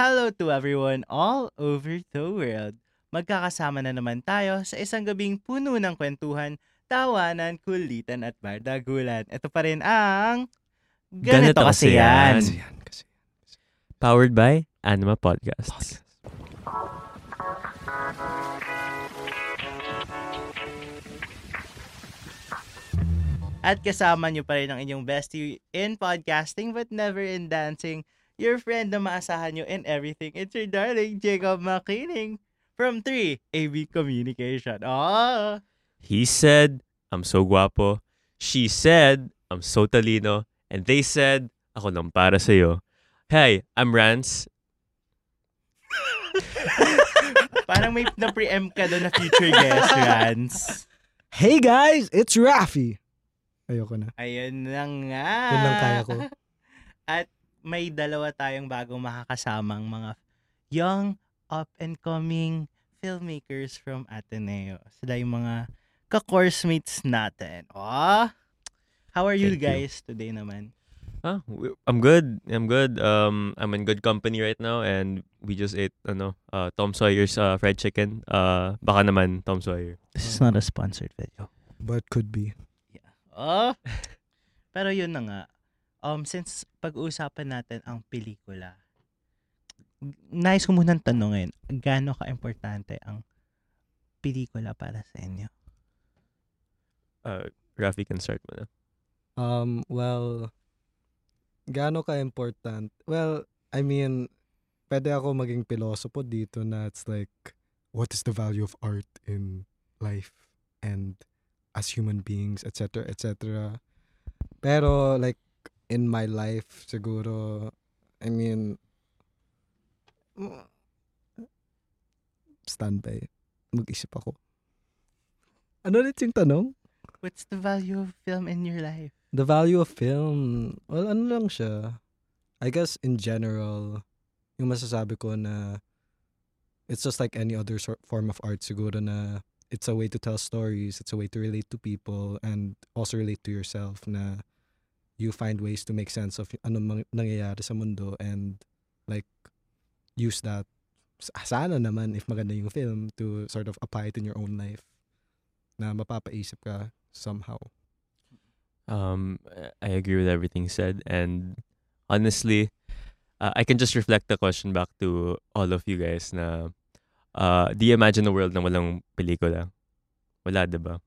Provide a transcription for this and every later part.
Hello to everyone all over the world. Magkakasama na naman tayo sa isang gabing puno ng kwentuhan, tawanan, kulitan at bardagulan. Ito pa rin ang Ganito, kasi yan. Kasi yan, kasi yan. Powered by Anima Podcasts. At kasama niyo pa rin ang inyong bestie in podcasting but never in dancing. Your friend na maasahan nyo in everything. It's your darling Jacob Makining from 3 AB Communication. Oh! He said, I'm so guapo. She said, I'm so talino. And they said, ako lang para sa'yo. Hey, I'm Rance. Parang may na-preempt ka doon na future guest, Rance. Hey guys, it's Rafi. Ayoko na. Ayun na nga. Yun lang kaya ko. At may dalawa tayong bagong makakasamang mga young, up-and-coming filmmakers from Ateneo. Sila yung mga ka-course mates natin. Oh, how are you Thank you. guys today naman? Ah, I'm good. I'm good. Um, I'm in good company right now and we just ate ano, uh, Tom Sawyer's uh, fried chicken. Uh, baka naman Tom Sawyer. This is not a sponsored video. But could be. Oh. Pero yun na nga. Um, since pag-uusapan natin ang pelikula, nais ko munang tanungin, gaano ka-importante ang pelikula para sa inyo? Uh, Rafi can start mo na. Um, well, gaano ka-important? Well, I mean, pwede ako maging pilosopo dito na it's like, what is the value of art in life and as human beings, etc., etc. Pero, like, in my life, siguro, I mean, standby. Mag-isip ako. Ano ulit yung tanong? What's the value of film in your life? The value of film, well, ano lang siya. I guess in general, yung masasabi ko na it's just like any other sort form of art siguro na it's a way to tell stories, it's a way to relate to people and also relate to yourself na you find ways to make sense of ano mang nangyayari sa mundo and like use that sana naman if maganda yung film to sort of apply it in your own life na mapapaisip ka somehow. Um, I agree with everything said, and honestly, uh, I can just reflect the question back to all of you guys. Na, uh, do you imagine a world na walang pelikula? Wala, diba?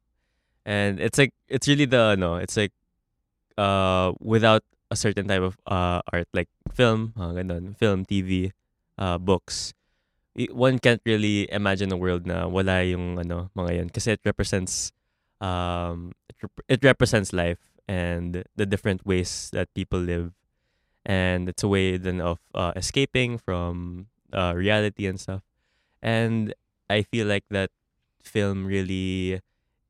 And it's like it's really the no, it's like uh without a certain type of uh art like film, uh, ganun, film, TV, uh, books. One can't really imagine a world na wala yung ano mga yan kasi it represents um it, rep- it represents life and the different ways that people live and it's a way then of uh, escaping from uh, reality and stuff and i feel like that film really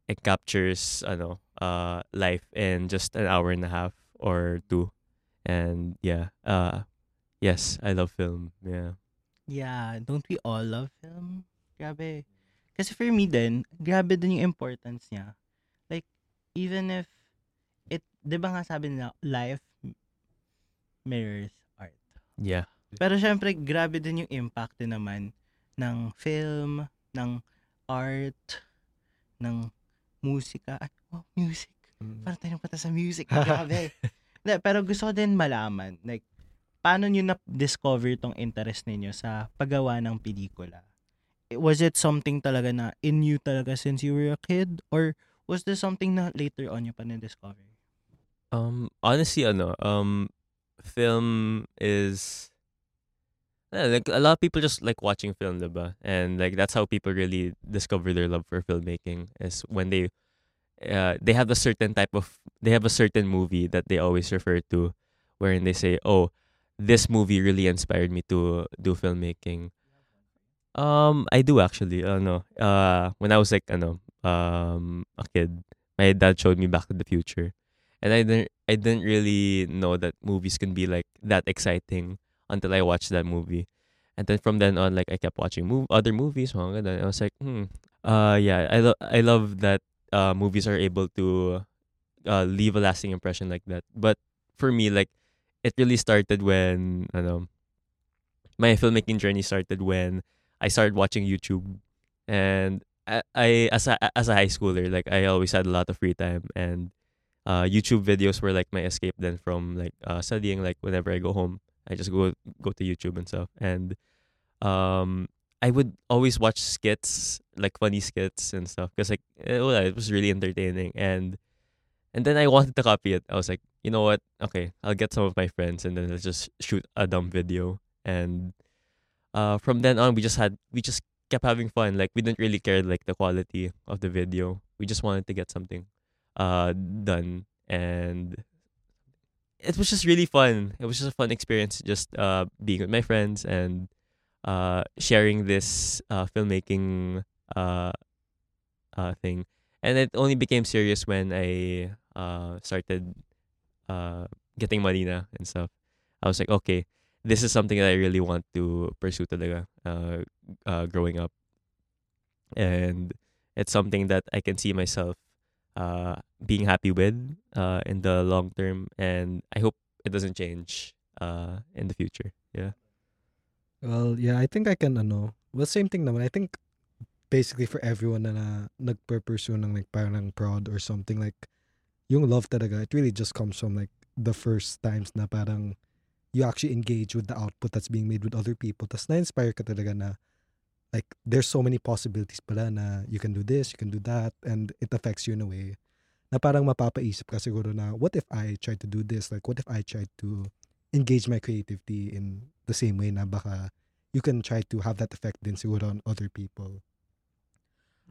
it captures ano uh life in just an hour and a half or two and yeah uh yes i love film yeah Yeah, don't we all love film? Grabe. Kasi for me din, grabe din yung importance niya. Like, even if it, di ba nga sabi nila, life mirrors art. yeah Pero syempre, grabe din yung impact din naman ng film, ng art, ng musika. Ay, oh, music. Parang tayo punta sa music. Grabe. Hindi, pero gusto ko din malaman, like, paano nyo na-discover tong interest ninyo sa paggawa ng pelikula? Was it something talaga na in you talaga since you were a kid? Or was this something na later on nyo pa na-discover? Um, honestly, ano, um, film is yeah, like a lot of people just like watching film, diba? And like that's how people really discover their love for filmmaking is when they, uh, they have a certain type of they have a certain movie that they always refer to, wherein they say, "Oh, this movie really inspired me to do filmmaking." Um, I do actually. Uh, no, uh, when I was like, ano, um, a kid, my dad showed me Back to the Future and I didn't I didn't really know that movies can be like that exciting until I watched that movie. And then from then on, like I kept watching mov- other movies, and. I was like, hmm, uh, yeah, I lo- I love that uh, movies are able to uh, leave a lasting impression like that. But for me, like, it really started when, I know my filmmaking journey started when I started watching YouTube, and I, I as a as a high schooler, like I always had a lot of free time, and uh, YouTube videos were like my escape then from like uh, studying. Like whenever I go home, I just go go to YouTube and stuff, and um, I would always watch skits, like funny skits and stuff, because like it, well, it was really entertaining, and and then I wanted to copy it. I was like, you know what? Okay, I'll get some of my friends, and then let's just shoot a dumb video, and uh, from then on, we just had we just kept having fun. Like we didn't really care like the quality of the video. We just wanted to get something uh done and it was just really fun. It was just a fun experience just uh being with my friends and uh sharing this uh filmmaking uh uh thing. And it only became serious when I uh started uh getting money na and stuff. I was like, okay, this is something that I really want to pursue talaga uh, uh growing up. And it's something that I can see myself uh, being happy with uh, in the long term, and I hope it doesn't change uh, in the future. Yeah. Well, yeah, I think I can ano. Well, same thing naman. I think basically for everyone na, na nagpe-pursue ng like parang prod or something like yung love talaga, it really just comes from like the first times na parang you actually engage with the output that's being made with other people. Tapos na-inspire ka talaga na like there's so many possibilities pala na you can do this, you can do that, and it affects you in a way na parang mapapaisip ka siguro na what if I try to do this? Like what if I try to engage my creativity in the same way na baka you can try to have that effect din siguro on other people.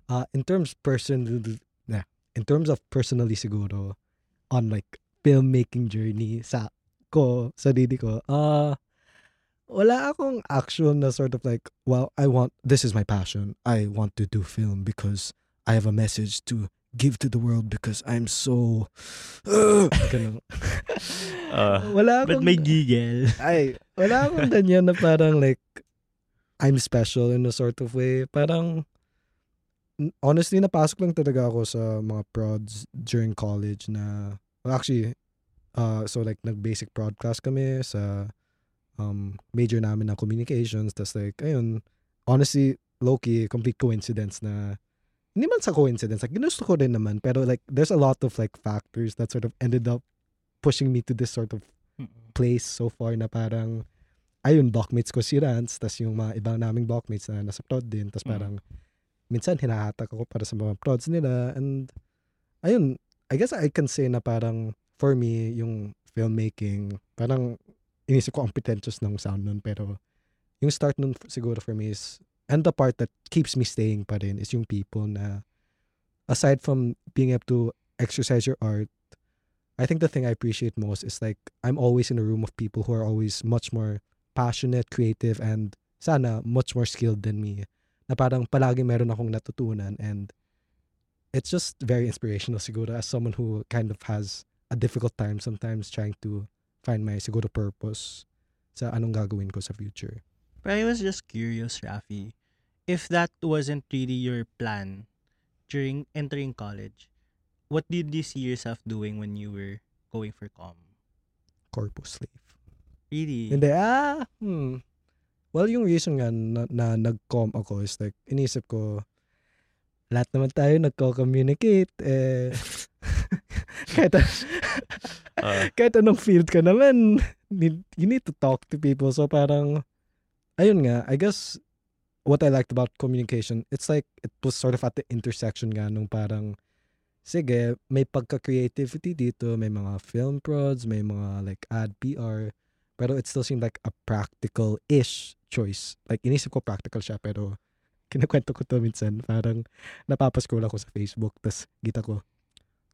Uh, in terms personal, nah, in terms of personally siguro on like filmmaking journey sa ko, sa didi ko, uh, wala akong action na sort of like, well, I want, this is my passion. I want to do film because I have a message to give to the world because I'm so, uh, uh, wala akong, But may giggle. Ay, wala akong ganyan na parang like, I'm special in a sort of way. Parang, honestly, napasok lang talaga ako sa mga prods during college na, well, actually, uh, so like, nag-basic prod class kami sa um, major namin ng communications. Tapos like, ayun, honestly, low-key, complete coincidence na, hindi man sa coincidence, like, ginusto ko rin naman, pero like, there's a lot of like factors that sort of ended up pushing me to this sort of place so far na parang, ayun, blockmates ko si Rance, tas yung mga ibang naming blockmates na nasa prod din, tas parang, minsan hinahatak ako para sa mga prods nila, and, ayun, I guess I can say na parang, for me, yung filmmaking, parang inisip ko ang pretentious ng sound nun pero yung start nun siguro for me is and the part that keeps me staying pa rin is yung people na aside from being able to exercise your art I think the thing I appreciate most is like I'm always in a room of people who are always much more passionate, creative, and sana much more skilled than me. Na parang palagi meron akong natutunan and it's just very inspirational siguro as someone who kind of has a difficult time sometimes trying to find my siguro purpose sa anong gagawin ko sa future. But I was just curious, Rafi, if that wasn't really your plan during entering college, what did you see yourself doing when you were going for com? Corpus slave. Really? Hindi, ah, hmm. Well, yung reason nga na, na nag-com ako is like, inisip ko, lahat naman tayo nagko-communicate. Eh, kahit, uh, kahit anong field ka naman, need, you need to talk to people. So parang, ayun nga, I guess, what I liked about communication, it's like, it was sort of at the intersection nga nung parang, sige, may pagka-creativity dito, may mga film prods, may mga like ad PR, pero it still seemed like a practical-ish choice. Like, inisip ko practical siya, pero kinukwento ko to minsan, parang napapascroll ako sa Facebook, tas kita ko,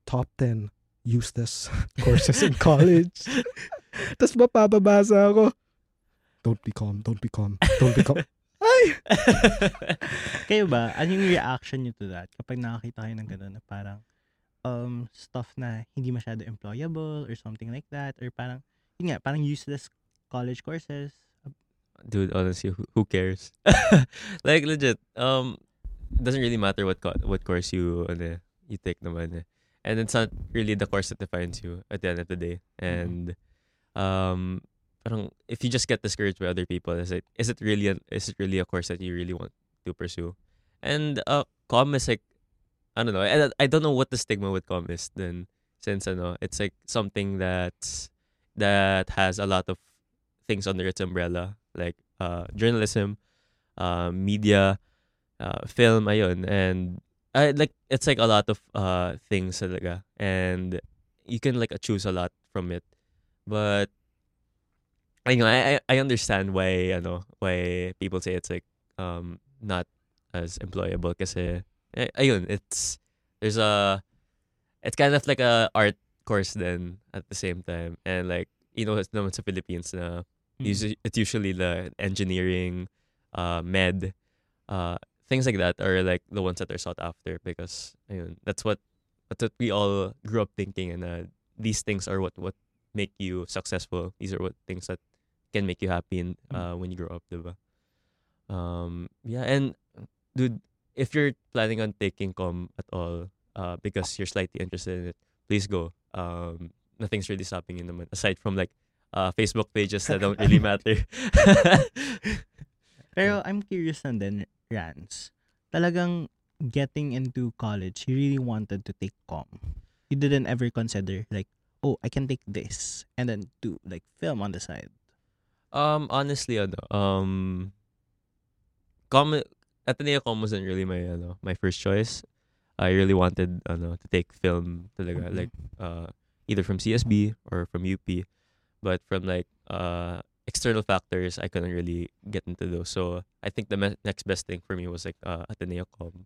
top 10 useless courses in college. Tapos mapapabasa ako, don't be calm, don't be calm, don't be calm. Ay! Kayo ba, ano yung reaction nyo to that? Kapag nakakita kayo ng gano'n na parang um, stuff na hindi masyado employable or something like that or parang, yun nga, parang useless college courses. Dude, honestly, who, cares? like, legit, um, doesn't really matter what co- what course you ano, you take naman eh and it's not really the course that defines you at the end of the day. Mm-hmm. And um, parang if you just get discouraged by other people, is it is it really a, is it really a course that you really want to pursue? And uh, com is like, I don't know. I, I don't know what the stigma with com is then since ano, it's like something that's that has a lot of things under its umbrella like uh, journalism, uh, media, uh, film, ayun, and I like it's like a lot of uh things talaga, and you can like choose a lot from it, but I know I I understand why ano why people say it's like um not as employable kasi eh, ayun it's there's a it's kind of like a art course then at the same time. And like you know it's naman sa Philippines na Mm. usually, it's usually the engineering uh med uh things like that are like the ones that are sought after because ayun, that's what that's what we all grew up thinking and uh, these things are what what make you successful. These are what things that can make you happy in, uh, when you grow up diba um yeah and dude if you're planning on taking com at all uh because you're slightly interested in it please go. Um nothing's really stopping you naman aside from like uh Facebook pages that don't really matter Pero I'm curious na din, Rance. Talagang getting into college, you really wanted to take com. You didn't ever consider like, oh, I can take this and then do like film on the side. Um, honestly, ano, um, com, Ateneo Com wasn't really my, ano, my first choice. I really wanted, ano, to take film talaga, Mhm. like, uh, either from CSB or from UP. But from, like, uh, external factors, I couldn't really get into those. So, I think the me- next best thing for me was, like, uh, Ateneo Com.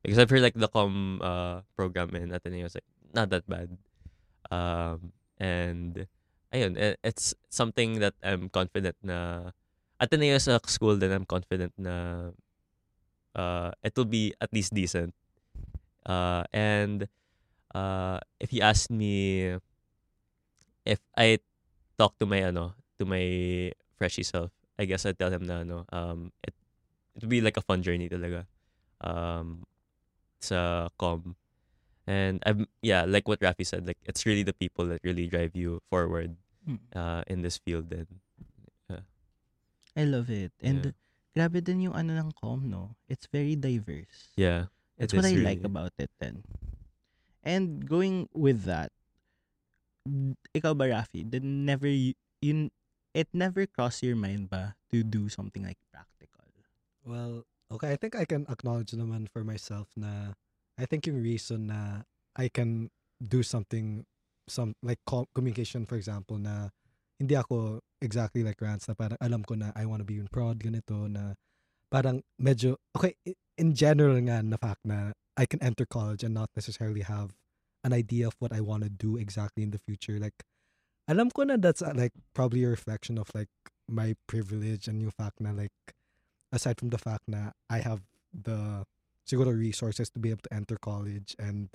Because I've heard, like, the com, uh, program in Ateneo is, like, not that bad. Um, and, ayun, it's something that I'm confident na Ateneo is a school that I'm confident na uh, it'll be at least decent. Uh, and uh, if you ask me if I talk to my ano to my freshy self, I guess I'd tell him na no, um, it it would be like a fun journey talaga. Um, sa com. And I'm yeah, like what Raffy said, like it's really the people that really drive you forward Mm. uh, in this field. Then I love it. And grabe din yung ano ng com, no? It's very diverse. yeah, That's what I like about it then. And going with that, ikaw ba, Raffy, did never, you, yun, it never crossed your mind ba to do something like practical? Well, okay, I think I can acknowledge naman for myself na I think yung reason na I can do something some like co- communication for example na hindi ako exactly like Rance na parang alam ko na I want to be in prod ganito na parang medyo okay in general nga na fact na I can enter college and not necessarily have an idea of what I want to do exactly in the future like alam ko na that's uh, like probably a reflection of like my privilege and yung fact na like aside from the fact na I have the siguro resources to be able to enter college and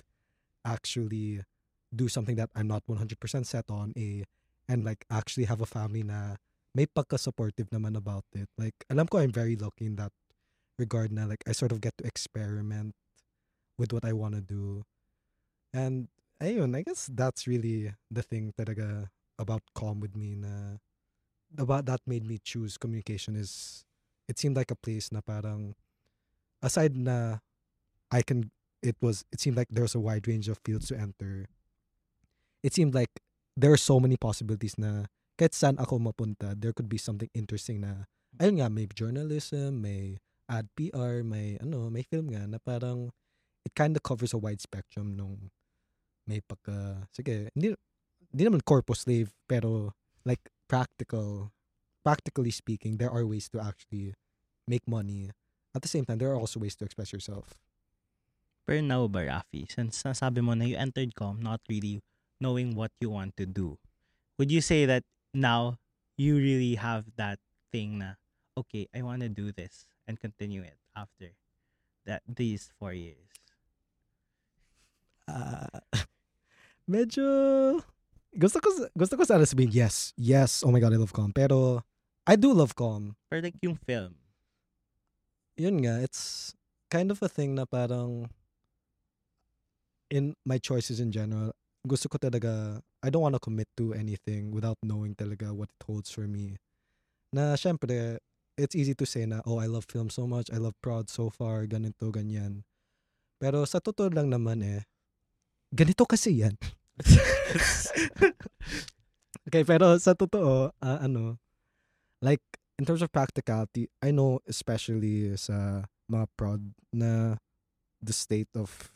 actually do something that I'm not 100% set on eh and like actually have a family na may pagka-supportive naman about it. Like alam ko I'm very lucky in that regard na like I sort of get to experiment with what I want to do. And ayun, I guess that's really the thing talaga about com with me na about that made me choose communication is it seemed like a place na parang aside na I can it was it seemed like there was a wide range of fields to enter. It seemed like there are so many possibilities na kahit saan ako mapunta, there could be something interesting na ayun nga, may journalism, may ad PR, may ano, may film nga na parang it kind of covers a wide spectrum nung may pagka sige, hindi hindi naman corpus slave pero like practical practically speaking, there are ways to actually make money. At the same time, there are also ways to express yourself. Pero now ba, Raffy, since nasabi mo na you entered com not really knowing what you want to do, would you say that now you really have that thing na, okay, I want to do this and continue it after that these four years? Ah, medyo gusto ko gusto ko sana sabihin yes, yes. Oh my god, I love com. Pero I do love com. Or like yung film? Yun nga, it's kind of a thing na parang in my choices in general, gusto ko talaga I don't want to commit to anything without knowing talaga what it holds for me. Na syempre, it's easy to say na, oh, I love film so much, I love prod so far, ganito, ganyan. Pero sa totoo lang naman eh, ganito kasi yan. okay, pero sa totoo, ah, ano, like, in terms of practicality, I know especially sa mga prod na the state of,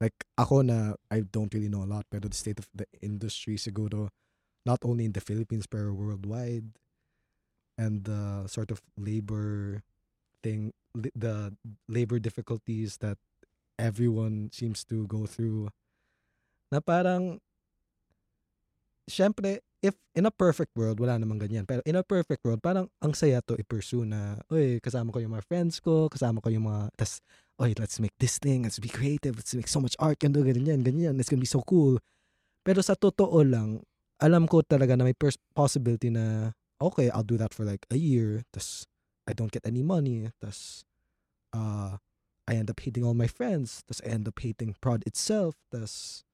like, ako na I don't really know a lot, pero the state of the industry siguro, not only in the Philippines, pero worldwide, and the sort of labor thing, the labor difficulties that everyone seems to go through, na parang, syempre, if in a perfect world, wala namang ganyan. Pero in a perfect world, parang ang saya to i-pursue na, oy, kasama ko yung mga friends ko, kasama ko yung mga, tas, oy, let's make this thing, let's be creative, let's make so much art, ganito, ganyan, ganyan, it's gonna be so cool. Pero sa totoo lang, alam ko talaga na may pers- possibility na, okay, I'll do that for like a year, tas I don't get any money, tas uh, I end up hating all my friends, tas I end up hating prod itself, tas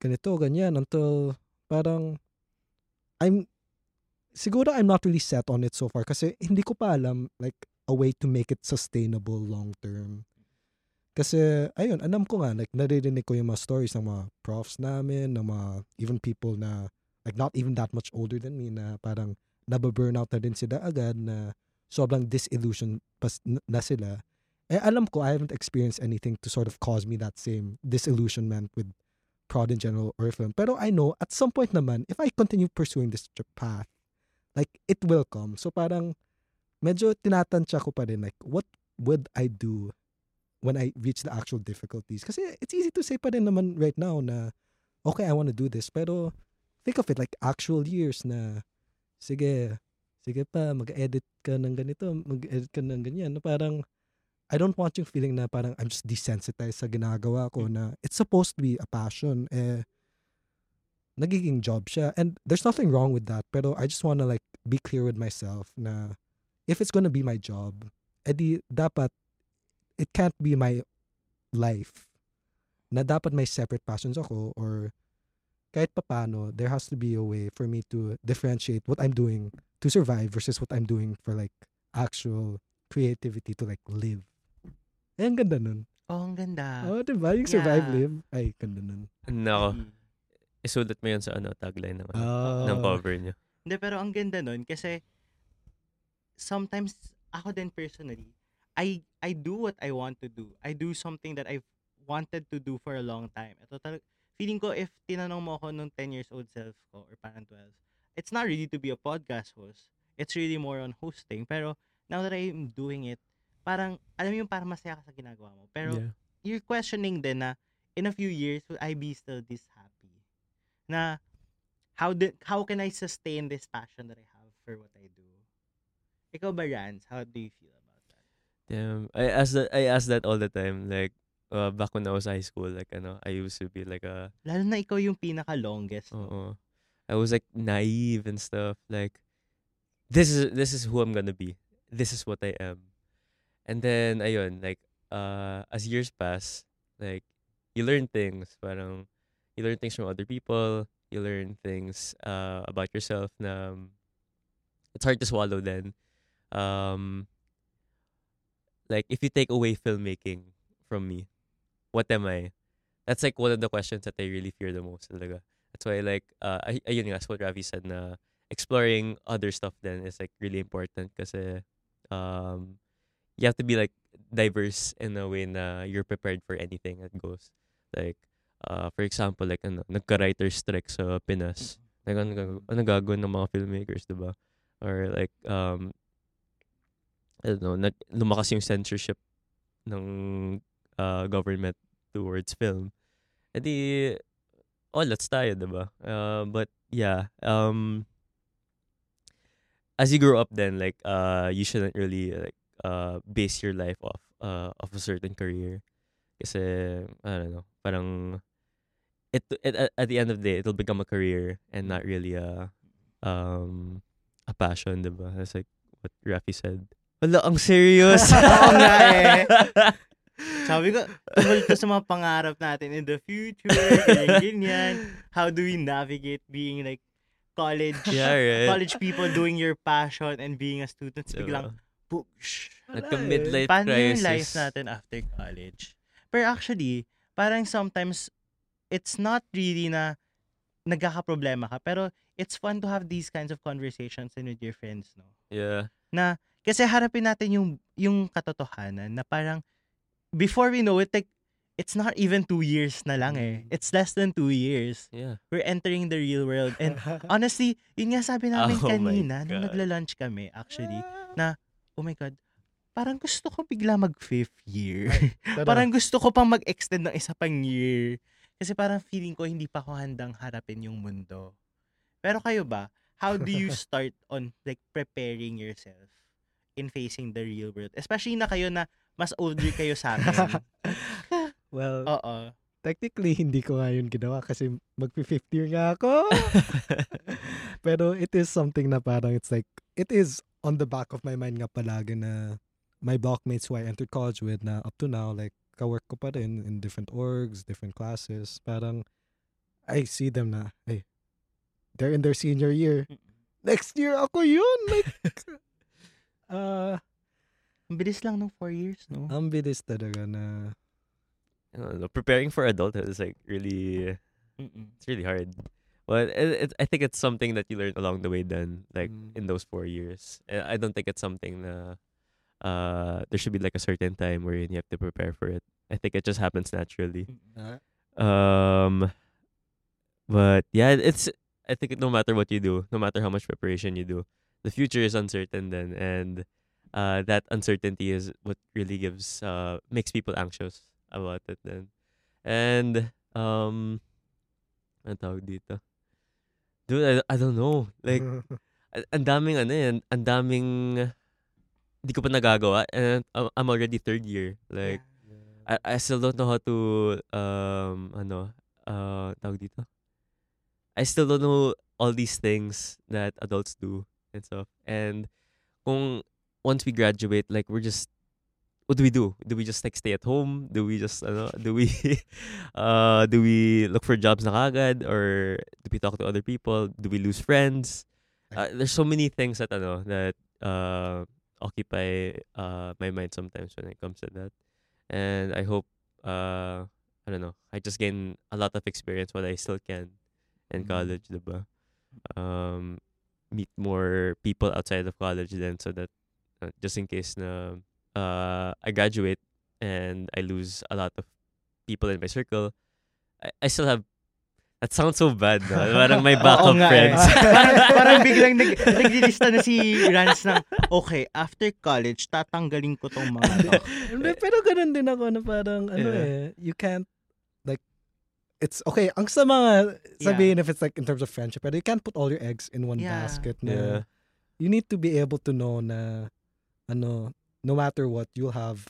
ganito, ganyan, until parang I'm siguro I'm not really set on it so far kasi hindi ko pa alam like a way to make it sustainable long term. Kasi ayun, alam ko nga like naririnig ko yung mga stories ng mga profs namin, ng mga even people na like not even that much older than me na parang nababurnout na din sila agad na sobrang disillusion pas na sila. Eh alam ko I haven't experienced anything to sort of cause me that same disillusionment with prod in general or film. Pero I know at some point naman, if I continue pursuing this path, like it will come. So parang medyo tinatansya ko pa rin like what would I do when I reach the actual difficulties? Kasi it's easy to say pa rin naman right now na okay, I want to do this. Pero think of it like actual years na sige, sige pa, mag-edit ka ng ganito, mag-edit ka ng ganyan. Na parang I don't want yung feeling na parang I'm just desensitized sa ginagawa ko na it's supposed to be a passion. Eh, nagiging job siya. And there's nothing wrong with that. Pero I just wanna like be clear with myself na if it's gonna be my job, edi dapat it can't be my life. Na dapat may separate passions ako or kahit papano, there has to be a way for me to differentiate what I'm doing to survive versus what I'm doing for like actual creativity to like live. Eh, ang ganda nun. Oh, ang ganda. Oh, diba? Yung survive, Yeah. live. Ay, ganda nun. Nako, Mm. isulat mo yun sa ano, tagline ng, Oh. ng cover niyo. Hindi, pero ang ganda nun kasi sometimes ako din personally, I I do what I want to do. I do something that I've wanted to do for a long time. Ito talaga, feeling ko if tinanong mo ako nung 10 years old self ko or parang 12, it's not really to be a podcast host. It's really more on hosting. Pero now that I'm doing it, parang, alam mo yung parang masaya ka sa ginagawa mo. Pero Yeah. you're questioning din na in a few years will I be still this happy? Na how did how can I sustain this passion that I have for what I do? Ikaw ba, Rans? How do you feel about that? Damn. I ask that I ask that all the time. Like uh, back when I was high school, like ano, I used to be like a Lalo na ikaw yung pinaka-longest. no? uh, I was like naive and stuff. Like this is this is who I'm gonna be. This is what I am. And then ayun, like uh as years pass, like you learn things. Parang you learn things from other people. You learn things uh about yourself na um, it's hard to swallow then. Um like if you take away filmmaking from me, what am I? That's like one of the questions that I really fear the most talaga. That's why like uh ay- ayun nga, that's what Raffy said na exploring other stuff then is like really important kasi um you have to be like diverse in a way na you're prepared for anything that goes. Like uh for example like ano, nagka-writer strike sa Pinas. Like ano, ano ng mga filmmakers, 'di ba? Or like um I don't know, nag, lumakas yung censorship ng uh, government towards film. E oh, let's tayo, diba? Uh, but, yeah, um, as you grow up then, like, uh, you shouldn't really, like, uh, base your life off, uh, of a certain career. Kasi, I don't know, parang, it, it at, the end of the day, it'll become a career and not really a, um, a passion, diba? That's like what Raffy said. Wala, ang serious. Oo nga eh. Sabi ko, tungkol to sa mga pangarap natin in the future, ganyan, ganyan. How do we navigate being like college Yeah, right. college people doing your passion and being a student? Biglang, push. Nagka-midlife Paano yung crisis. life natin after college? Pero actually, parang sometimes, it's not really na nagkakaproblema ka, pero it's fun to have these kinds of conversations and with your friends, no? Yeah. Na, kasi harapin natin yung, yung katotohanan na parang, before we know it, like, it's not even two years na lang eh. Mm. It's less than two years. Yeah. We're entering the real world. And honestly, yun nga sabi namin Oh kanina, nung nagla-lunch kami, actually, na, oh my God, parang gusto ko bigla mag fifth year. Parang gusto ko pang mag-extend ng isa pang year. Kasi parang feeling ko hindi pa ako handang harapin yung mundo. Pero kayo ba, how do you start on like preparing yourself in facing the real world? Especially na kayo na mas older kayo sa amin. well, Oo. technically, hindi ko nga yun ginawa kasi mag-50 year nga ako. Pero it is something na parang it's like, it is on the back of my mind nga palagi na my blockmates who I entered college with na up to now, like, kawork ko pa rin in different orgs, different classes. Parang, I see them na, hey, they're in their senior year. Next year ako yun! Like, uh, Ang bilis lang ng four years, no? ang bilis talaga na, don't know, preparing for adulthood is like really Mm-mm. it's really hard. But it, it, I think it's something that you learn along the way then, like Mm. in those four years. I don't think it's something na uh there should be like a certain time where you have to prepare for it. I think it just happens naturally. Mm-mm. Um but yeah, it's I think no matter what you do, no matter how much preparation you do, the future is uncertain then and uh that uncertainty is what really gives uh makes people anxious about it then. And um ano tawag dito? Dude, I, I don't know. Like ang daming ano yan, ang daming hindi ko pa nagagawa and I'm I'm already third year. Like I, I still don't know how to um ano uh tawag dito. I still don't know all these things that adults do and stuff. And kung once we graduate, like we're just what do we do? Do we just like stay at home? Do we just ano, do we uh do we look for jobs na kagad or do we talk to other people? Do we lose friends? Uh, there's so many things that ano that uh occupy uh my mind sometimes when it comes to that. And I hope uh I don't know, I just gain a lot of experience while I still can in Mm. college, diba? Um meet more people outside of college then so that uh, just in case na uh I graduate and I lose a lot of people in my circle, I, I still have that sounds so bad, no? Parang may Oo backup nga eh. friends. parang, parang biglang nag, naglilista na si Rance ng, okay, after college, tatanggalin ko tong mga to. Pero ganun din ako na parang, ano Yeah. eh, you can't, like, it's, okay, ang sa mga, sabihin if it's like in terms of friendship, pero you can't put all your eggs in one Yeah. basket na, Yeah. you need to be able to know na, ano, no matter what, you'll have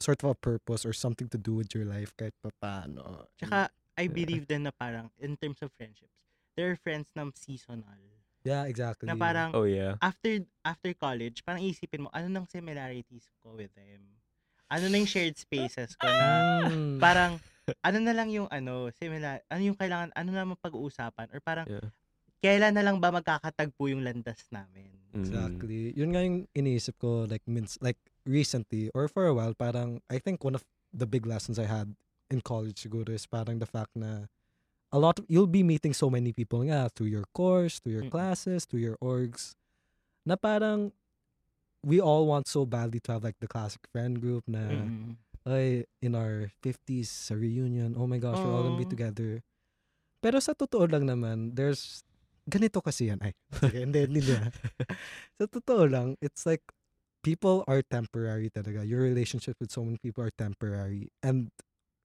sort of a purpose or something to do with your life kahit pa paano. Tsaka, I believe din na parang, in terms of friendships, there are friends na seasonal. yeah, exactly. Na parang, Oh yeah. after after college, parang isipin mo, ano nang similarities ko with them? Ano na yung shared spaces ko na Mm. parang, ano na lang yung ano, similar, ano yung kailangan, ano na mapag-uusapan? Or parang, Yeah. Kailan na lang ba magkakatagpo yung landas namin? Mm. Exactly. Yun nga yung iniisip ko like means like recently or for a while parang I think one of the big lessons I had in college siguro is parang the fact na a lot of, you'll be meeting so many people nga through your course, through your Mm-mm. classes, through your orgs na parang we all want so badly to have like the classic friend group na Mm-mm. ay, in our 50s sa reunion, oh my gosh, we're all gonna be together. Pero sa totoo lang naman, there's, ganito kasi yan. Ay, sige, hindi, na. sa totoo lang, it's like, people are temporary talaga. Your relationship with so many people are temporary. And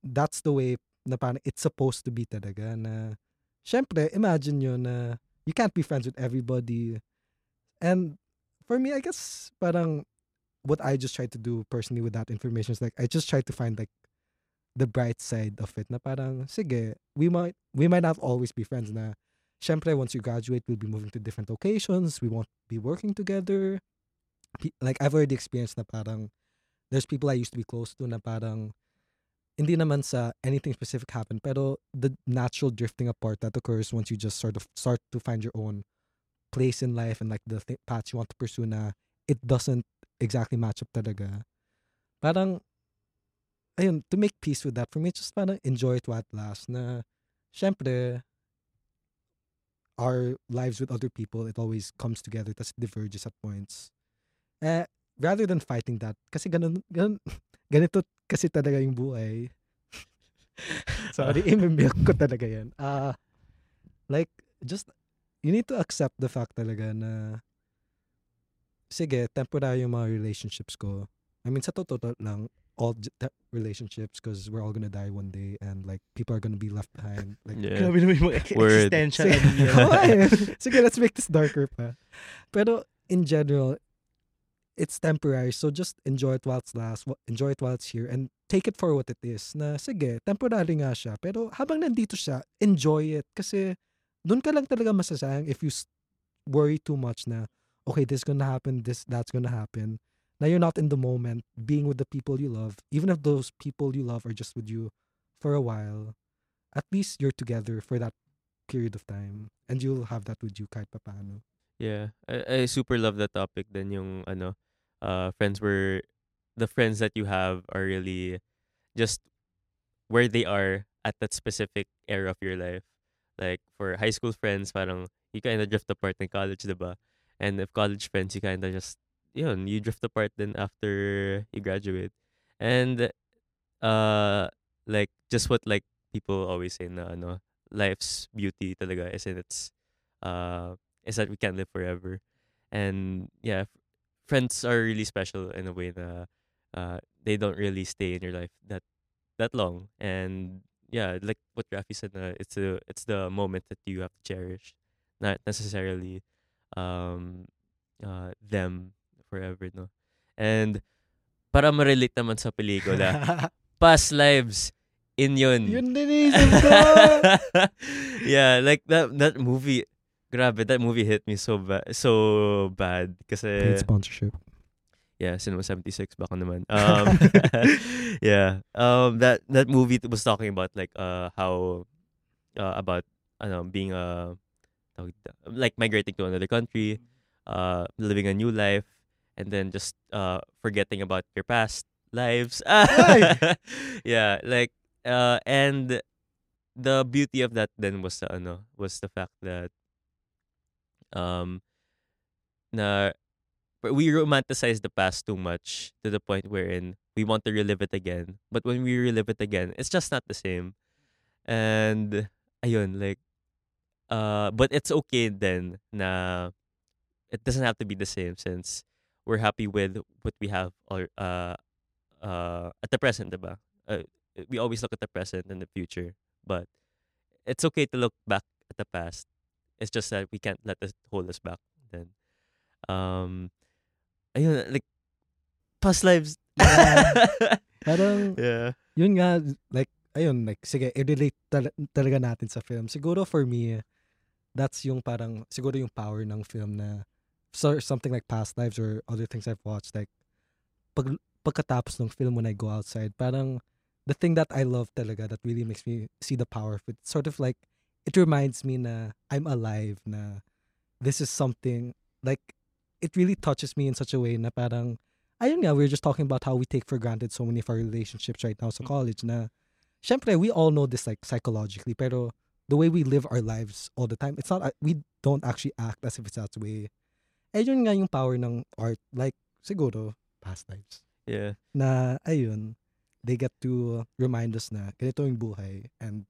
that's the way na parang it's supposed to be talaga na, syempre, imagine nyo na you can't be friends with everybody. And for me, I guess, parang, what I just try to do personally with that information is like I just try to find like the bright side of it na parang sige we might we might not always be friends na syempre once you graduate we'll be moving to different locations we won't be working together like I've already experienced na parang there's people I used to be close to na parang hindi naman sa anything specific happen, pero the natural drifting apart that occurs once you just sort of start to find your own place in life and like the th- paths you want to pursue na it doesn't exactly match up talaga. Parang, ayun, to make peace with that, for me, just parang enjoy it while it lasts na, syempre, our lives with other people, it always comes together, tas diverges at points. Eh, rather than fighting that, kasi ganun, ganun, ganito kasi talaga yung buhay. Sorry, imimilk ko talaga yan. Uh, like, just, you need to accept the fact talaga na, sige, temporary yung mga relationships ko. I mean, sa totoo lang, all j- relationships because we're all gonna die one day and like people are gonna be left behind. Like, Yeah. Grabe naman yung Word. existential. Sige, ano yun. Eh. Sige, let's make this darker pa. Pero in general, it's temporary. So just enjoy it while it lasts. Enjoy it while it's here. And take it for what it is. Na sige, temporary nga siya. Pero habang nandito siya, enjoy it. Kasi doon ka lang talaga masasayang if you worry too much na, okay, this gonna happen, this, that's gonna happen. Now you're not in the moment, being with the people you love. Even if those people you love are just with you for a while, at least you're together for that period of time and you'll have that with you kahit papaano. Yeah, I, I super love that topic. Then yung ano, uh, friends were the friends that you have are really just where they are at that specific era of your life. Like for high school friends, parang you kind of drift apart in college, diba? And if college friends, you kind of just yun, you drift apart then after you graduate. And uh like just what like people always say na ano, life's beauty talaga is in its uh is that we can't live forever. And yeah, f- friends are really special in a way that uh they don't really stay in your life that that long. And yeah, like what Raffy said, uh, it's a it's the moment that you have to cherish, not necessarily um uh them forever, no. And para ma-relate naman sa pelikula, past lives in yun. Yun din isip ko! yeah, like that that movie. Grabe, that movie hit me so bad, so bad. Kasi Paid sponsorship. yeah, Cinema 76 baka naman. Um, yeah, um, that that movie was talking about like uh how uh, about ano being a like migrating to another country, uh, living a new life, and then just uh forgetting about your past lives. yeah, like uh and the beauty of that then was the ano was the fact that um na we romanticize the past too much to the point wherein we want to relive it again. But when we relive it again, it's just not the same. And ayun, like uh but it's okay then na it doesn't have to be the same since we're happy with what we have or uh uh at the present, diba? Uh, we always look at the present and the future, but it's okay to look back at the past. It's just that we can't let it hold us back then. Um ayun, like past lives. Parang, yeah. yun nga, like, ayun, like, sige, i-relate tal- talaga natin sa film. Siguro for me, that's yung parang, siguro yung power ng film na, so, something like past lives or other things I've watched, like, pag, pagkatapos ng film when I go outside, parang, the thing that I love talaga that really makes me see the power of it, sort of like, it reminds me na I'm alive, na this is something, like, it really touches me in such a way na parang, ayun nga, we we're just talking about how we take for granted so many of our relationships right now sa mm. college na, syempre, we all know this like psychologically, pero the way we live our lives all the time, it's not, we don't actually act as if it's that way. Eh, yun nga yung power ng art, like, siguro, past lives. Yeah. Na, ayun, they get to remind us na ganito yung buhay and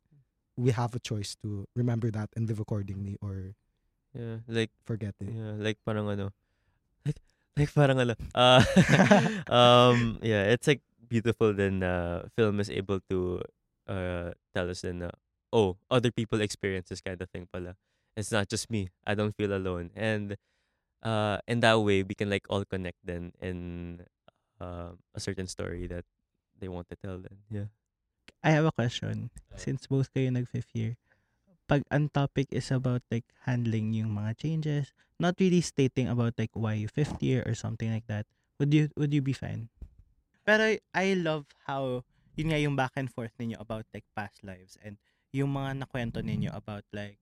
we have a choice to remember that and live accordingly or Yeah. Like forget it. yeah, like parang ano. Like, like parang ano. Uh, um yeah, it's like beautiful then uh film is able to uh tell us then uh, oh, other people experience this kind of thing pala. It's not just me. I don't feel alone. And uh in that way we can like all connect then in uh, a certain story that they want to tell then. Yeah. I have a question. Since both kayo nag-fifth year, pag ang topic is about like handling yung mga changes, not really stating about like why fifth year or something like that, would you would you be fine? Pero I love how yun nga yung back and forth ninyo about like past lives and yung mga nakwento ninyo about like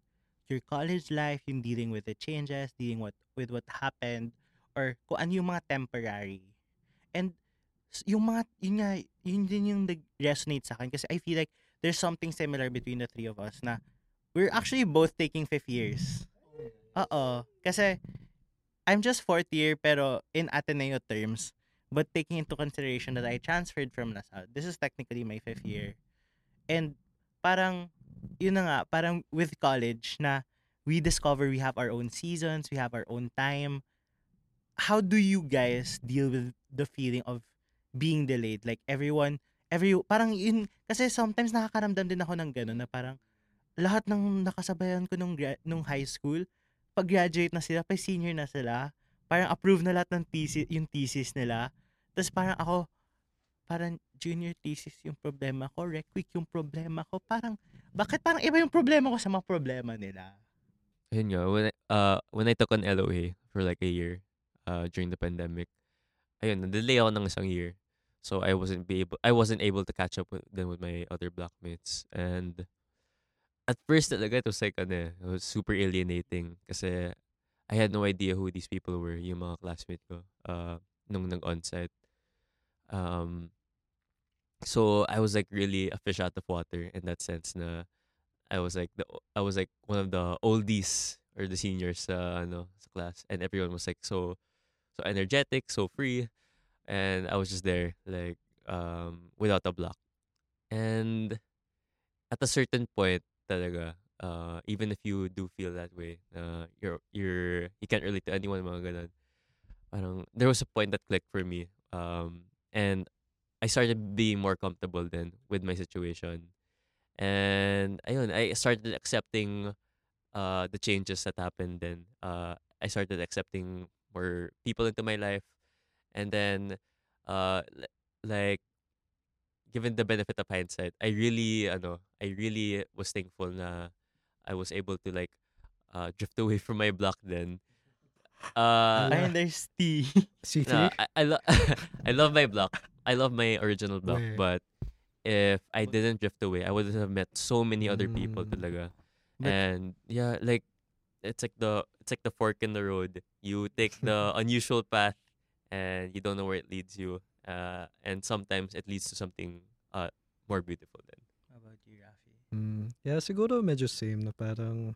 your college life, yung dealing with the changes, dealing what with what happened, or kung ano yung mga temporary. And yung mga, yun nga, yun din yung nag-resonate sa akin kasi I feel like there's something similar between the three of us na we're actually both taking fifth years. Oo. Kasi I'm just fourth year pero in Ateneo terms, but taking into consideration that I transferred from LaSalle, this is technically my fifth year. And parang, yun na nga, parang with college na we discover we have our own seasons, we have our own time. How do you guys deal with the feeling of being delayed? Like everyone, every, parang yun, kasi sometimes nakakaramdam din ako ng gano'n na parang lahat ng nakasabayan ko nung, nung high school, pag-graduate na sila, pa senior na sila, parang approve na lahat ng thesis, yung thesis nila. Tapos parang ako, parang junior thesis yung problema ko, requic yung problema ko. Parang, bakit parang iba yung problema ko sa mga problema nila? Ayun nga, when I, uh, when I took an LOA for like a year uh, during the pandemic, ayun, na-delay ako ng isang year. So I wasn't be able I wasn't able to catch up with then with my other blockmates. And at first talaga it was like ano, eh, it was super alienating kasi I had no idea who these people were, yung mga classmate ko uh, nung nag-onsite. Um, so I was like really a fish out of water in that sense na I was like the I was like one of the oldies or the seniors sa ano sa class and everyone was like so so energetic, so free and I was just there like um without a block. And at a certain point talaga uh even if you do feel that way uh you're you're you can't relate to anyone mga ganun. Parang there was a point that clicked for me um and I started being more comfortable then with my situation. And ayun, I started accepting uh the changes that happened then. Uh I started accepting more people into my life. And then uh like given the benefit of hindsight, I really ano, I really was thankful na I was able to like uh drift away from my block then. Uh Ay, there's T. C3? no, I I, lo- I love my block. I love my original block, Where? but if I didn't drift away, I wouldn't have met so many other people Mm. talaga. But- and yeah, like it's like the it's like the fork in the road. You take the unusual path and you don't know where it leads you. Uh, and sometimes it leads to something uh more beautiful then. How about you, Raffy? Mm, yeah, siguro medyo same na parang,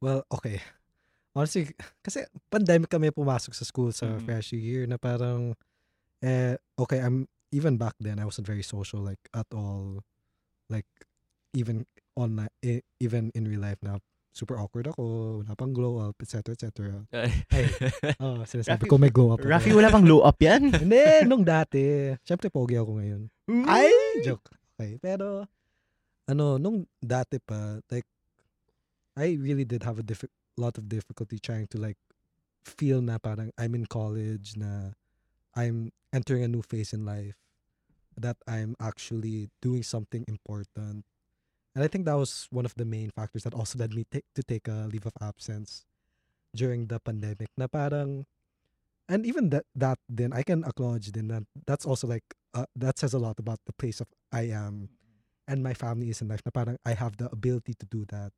well, okay. Honestly, kasi pandemic kami pumasok sa school sa Mhm. freshie year na parang, eh, okay, I'm, even back then, I wasn't very social, like, at all. Like, even on, eh, even in real life now super awkward ako, wala pang glow up, etc. etc. Ay, Oh, sinasabi Raffy- ko may glow up ako. Raffy, wala pang low up yan? Hindi, nung dati. Siyempre, pogi ako ngayon. Ay! Joke. Okay. Pero, ano, nung dati pa, like, I really did have a diffi- lot of difficulty trying to, like, feel na parang I'm in college, na I'm entering a new phase in life, that I'm actually doing something important. And I think that was one of the main factors that also led me ta- to take a leave of absence during the pandemic. Na parang, and even that, that then I can acknowledge then that that's also like, uh, that says a lot about the place of I am and my family is in life. Na parang I have the ability to do that.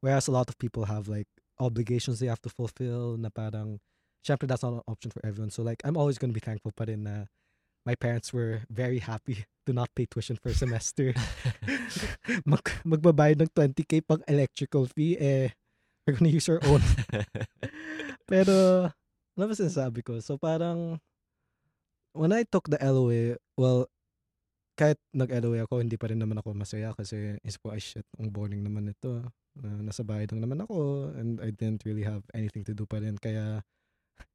Whereas a lot of people have like obligations they have to fulfill na parang, syempre that's not an option for everyone. So like, I'm always going to be thankful pa rin na my parents were very happy to not pay tuition for a semester. Mag, magbabayad ng 20k pang electrical fee, eh, we're gonna use our own. Pero, ano ba sinasabi ko? So parang, when I took the LOA, well, kahit nag-LOA ako, hindi pa rin naman ako masaya kasi isip ko, ay shit, ang boring naman ito. Uh, nasa bahay lang naman ako and I didn't really have anything to do pa rin. Kaya,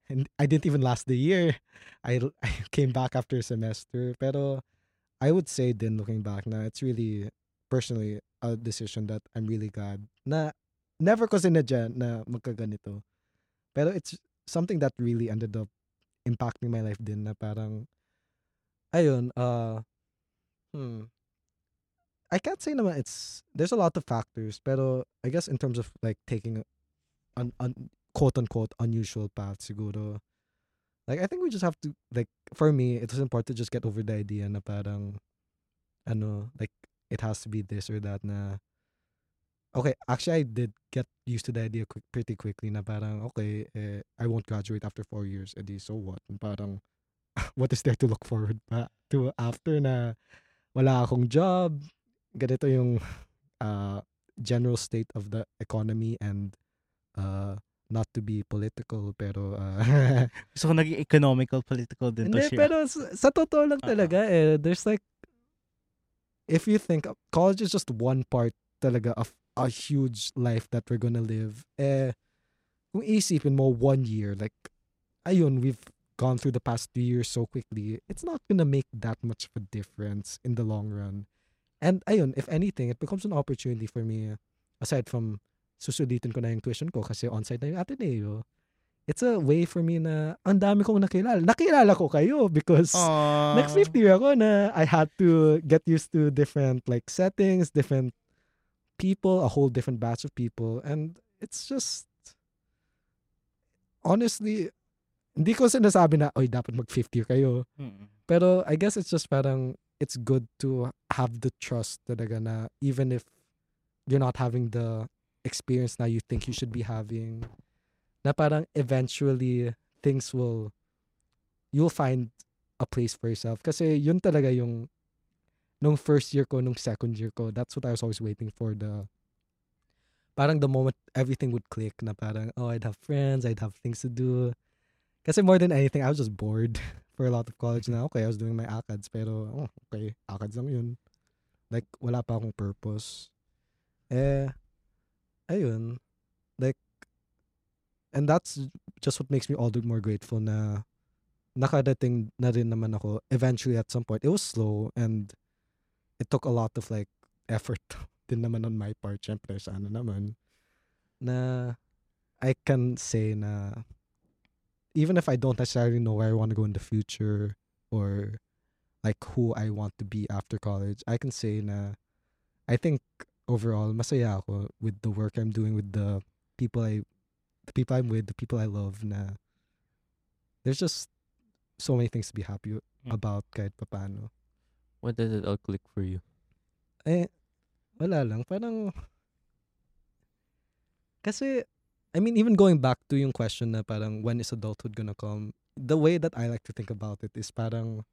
and I didn't even last the year. I, I came back after a semester. Pero, I would say then looking back na it's really, personally, a decision that I'm really glad na never ko sinadya na magkaganito. Pero it's something that really ended up impacting my life din na parang, ayun, uh, hmm, I can't say naman it's, there's a lot of factors, pero I guess in terms of like taking an, an quote-unquote unusual path siguro, like I think we just have to, like, for me, it was important to just get over the idea na parang, ano, like it has to be this or that na Okay, actually I did get used to the idea quick, pretty quickly na parang okay, eh, I won't graduate after four years. Edi so what? Parang what is there to look forward pa to after na wala akong job, ganito yung uh, general state of the economy and uh, not to be political pero uh, ko naging economical, political din to Hindi, siya. pero sa, sa totoo lang Oo. talaga eh, there's like, if you think, college is just one part talaga of a huge life that we're gonna live. Eh, kung isipin mo one year, like, ayun, we've gone through the past two years so quickly, it's not gonna make that much of a difference in the long run. And ayun, if anything, it becomes an opportunity for me, aside from susulitin ko na yung tuition ko kasi on-site na yung Ateneo, it's a way for me na ang dami kong nakilala. Nakilala ko kayo because Aww. next 50 year ako na I had to get used to different like settings, different people, a whole different batch of people. And it's just, honestly, hindi ko sinasabi na, oy, dapat mag-50 kayo. Mm. Pero I guess it's just parang, it's good to have the trust talaga na even if you're not having the experience na you think you should be having, na parang eventually things will, you'll find a place for yourself. Kasi yun talaga yung, nung first year ko, nung second year ko, that's what I was always waiting for, the, parang the moment everything would click na parang, oh, I'd have friends, I'd have things to do. Kasi more than anything, I was just bored for a lot of college na, okay, I was doing my ACADS, pero, oh, okay, ACADS lang yun. Like, wala pa akong purpose. Eh, ayun, like, and that's just what makes me all the more grateful na nakadating na rin naman ako eventually at some point. It was slow and it took a lot of like effort din naman on my part. Syempre, sana naman na I can say na even if I don't necessarily know where I want to go in the future or like who I want to be after college, I can say na I think overall masaya ako with the work I'm doing with the people I the people I'm with, the people I love na there's just so many things to be happy Mm. about kahit papano. When did it all click for you? Eh, wala lang. Parang, kasi, I mean, even going back to yung question na parang, when is adulthood gonna come? The way that I like to think about it is parang,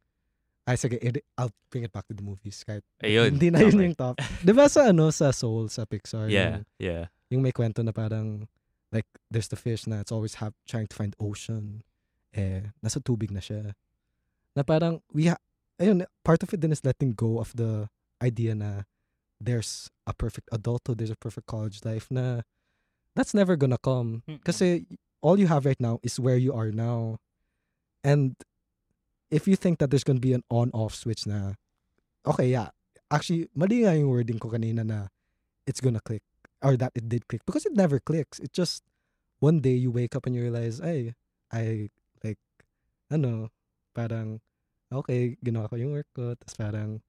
ay, sige, I'll bring it back to the movies. Kahit, Ayun. hindi na yun okay. yung top. Di ba sa ano, sa Soul, sa Pixar, Yeah, yung, yeah. yung may kwento na parang, like, there's the fish na it's always have, trying to find ocean. Eh, nasa tubig na siya. Na parang, we ha- ayun, part of it din is letting go of the idea na there's a perfect adulthood, there's a perfect college life na that's never gonna come. Kasi all you have right now is where you are now. And if you think that there's gonna be an on-off switch na, okay, yeah, actually, mali nga yung wording ko kanina na it's gonna click or that it did click because it never clicks. It just, one day you wake up and you realize, ay, I, like, ano, parang, okay, ginawa ko yung work ko, tapos parang,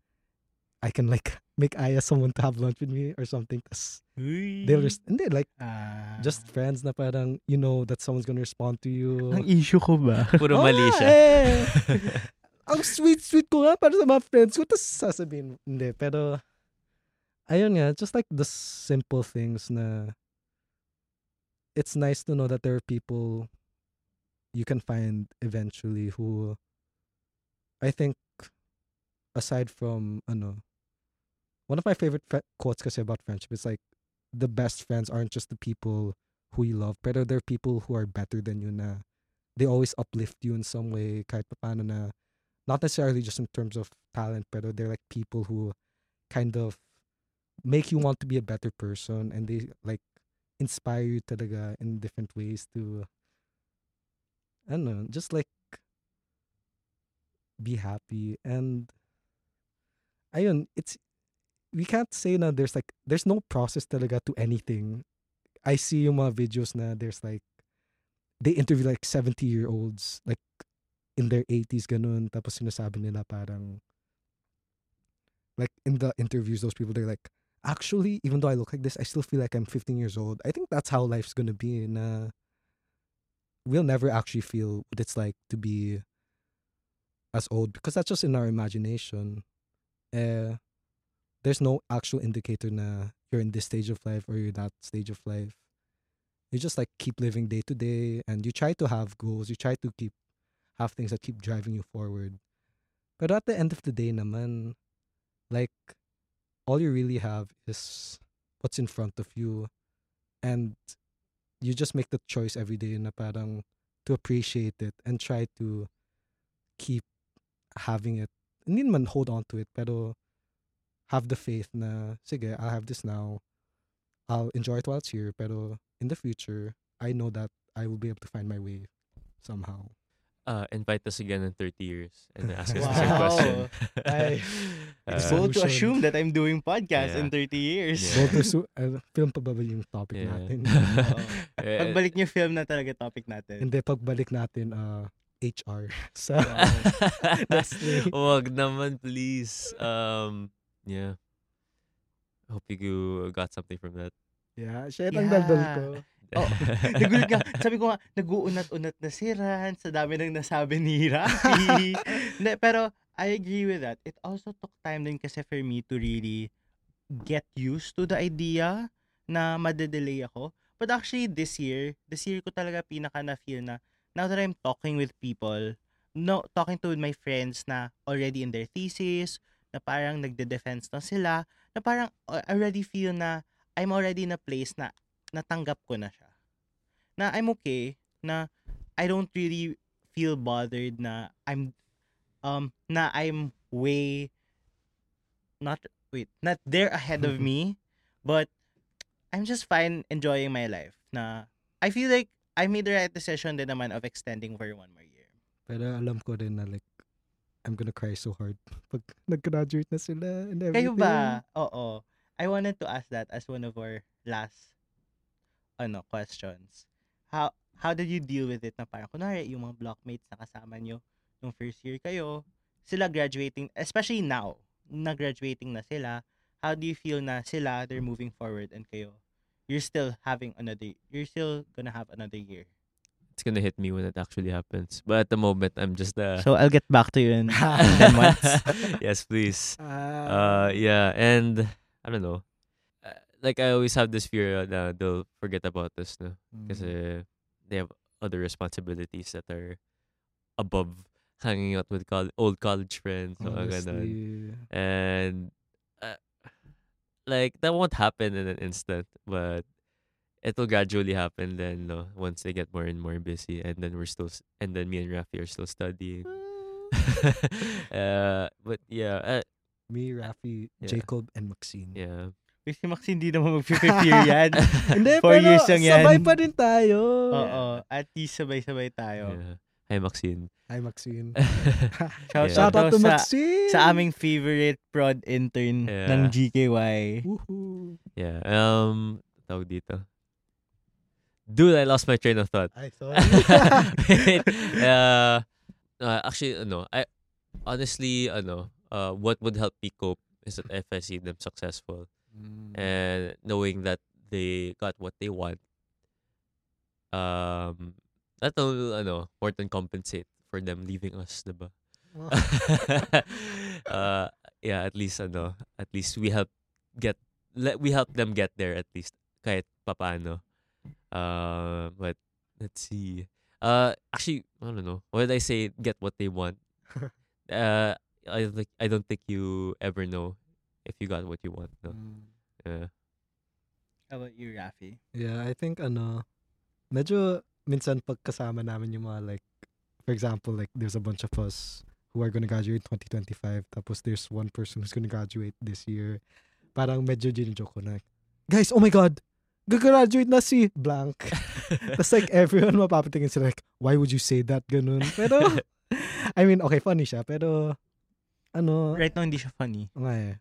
I can like make Aya someone to have lunch with me or something. Tapos they'll res- hindi, like, Ah. just friends na parang, you know that someone's gonna respond to you. Ang issue ko ba? Puro Oo mali siya. eh. Ang sweet-sweet ko nga para sa mga friends ko. Tapos sasabihin, hindi. Pero, ayun nga, just like the simple things na it's nice to know that there are people you can find eventually who I think aside from ano one of my favorite fri- quotes kasi about friendship is like the best friends aren't just the people who you love pero they're people who are better than you na they always uplift you in some way kahit paano na not necessarily just in terms of talent pero they're like people who kind of make you want to be a better person and they like inspire you talaga in different ways to I don't know just like be happy and ayun it's we can't say na there's like there's no process talaga to anything. I see yung mga videos na there's like they interview like 70 year olds like in their 80s ganun. Tapos sinasabi nila parang like in the interviews those people they're like actually even though I look like this I still feel like I'm 15 years old. I think that's how life's gonna be na we'll never actually feel what it's like to be as old because that's just in our imagination. Eh there's no actual indicator na you're in this stage of life or you're that stage of life. You just like keep living day to day and you try to have goals. You try to keep have things that keep driving you forward. But at the end of the day naman, like all you really have is what's in front of you. And you just make the choice every day na parang to appreciate it and try to keep having it. Hindi naman hold on to it, pero have the faith na, sige, I'll have this now. I'll enjoy it while it's here, pero in the future, I know that I will be able to find my way somehow. Uh, invite us again in 30 years and ask us the Wow. same question. Ay, It's Uh, bold to assume that I'm doing podcast Yeah. in 30 years. Yeah. To su- uh, film pa ba ba yung topic yeah. natin? Eh, Pagbalik niyo film na talaga topic natin. Hindi, pagbalik natin, uh, HR. Sa, Nestle. Wag naman, please. Um, yeah. I hope you got something from that. yeah, share ang daldal ko. Oh, Nagulat nga. Sabi ko nga, nag-uunat-unat na si Ran sa dami ng nasabi ni Rafi. Hindi, pero I agree with that. It also took time din kasi for me to really get used to the idea na madedelay ako. But actually, this year, this year ko talaga pinaka na-feel na now that I'm talking with people, no, talking to my friends na already in their thesis, na parang nagde-defense na sila, na parang uh, already feel na I'm already in a place na natanggap ko na siya. Na I'm okay, na I don't really feel bothered na I'm um na I'm way not wait, not there ahead of me, but I'm just fine enjoying my life. Na I feel like I made the right decision din naman of extending for one more year. Pero alam ko rin na like, I'm gonna cry so hard pag nag-graduate na sila and everything. Kayo ba? Oo. I wanted to ask that as one of our last ano questions. How how did you deal with it na parang kunwari yung mga blockmates na kasama nyo nung first year kayo, sila graduating, especially now, na graduating na sila, how do you feel na sila, they're moving forward and kayo, you're still having another, you're still gonna have another year. It's gonna hit me when it actually happens. But at the moment, I'm just uh, So I'll get back to you in 10 months. yes, please. Ah, Uh, yeah, and I don't know. Uh, like I always have this fear that they'll forget about us, no? mm. Kasi they have other responsibilities that are above hanging out with col- old college friends. So, ganun. And uh, like that won't happen in an instant, but it'll gradually happen then no once they get more and more busy and then we're still and then me and Rafi are still studying. uh, but yeah, uh, me, Rafi, Yeah. Jacob, and Maxine. yeah. Uy, si Max hindi naman mag-fifth year yan. Hindi, Four pero years lang yan. sabay pa rin tayo. Oo, at least sabay-sabay tayo. yeah. Hi Maxine. Hi, Maxine. Shout, Yeah. Shout out to daw sa, Maxine! sa aming favorite prod intern Yeah. ng GKY. Woohoo. Yeah. Um tawag dito. Dude, I lost my train of thought. Ay, sorry. Wait, uh, uh, actually, ano, I honestly, ano, uh, what would help me cope is that if I see them successful Mm. and knowing that they got what they want, um, that will, ano, more than compensate for them leaving us, diba? uh, yeah, at least, ano, at least we help get, let we help them get there at least, kahit papaano. Uh, but let's see. Uh, actually, I don't know. What did I say? Get what they want. uh, I don't think I don't think you ever know if you got what you want. No. Mm. Yeah. How about you, Raffy? Yeah, I think ano, medyo minsan pagkasama namin yung mga like, for example, like there's a bunch of us who are gonna graduate 2025 tapos there's one person who's gonna graduate this year. Parang medyo joke ko na, guys, oh my God, gagraduate na si blank. Tapos like everyone mapapatingin sila like, why would you say that? Ganun. Pero, I mean, okay, funny siya. Pero, ano, Right now, hindi siya funny. nga eh.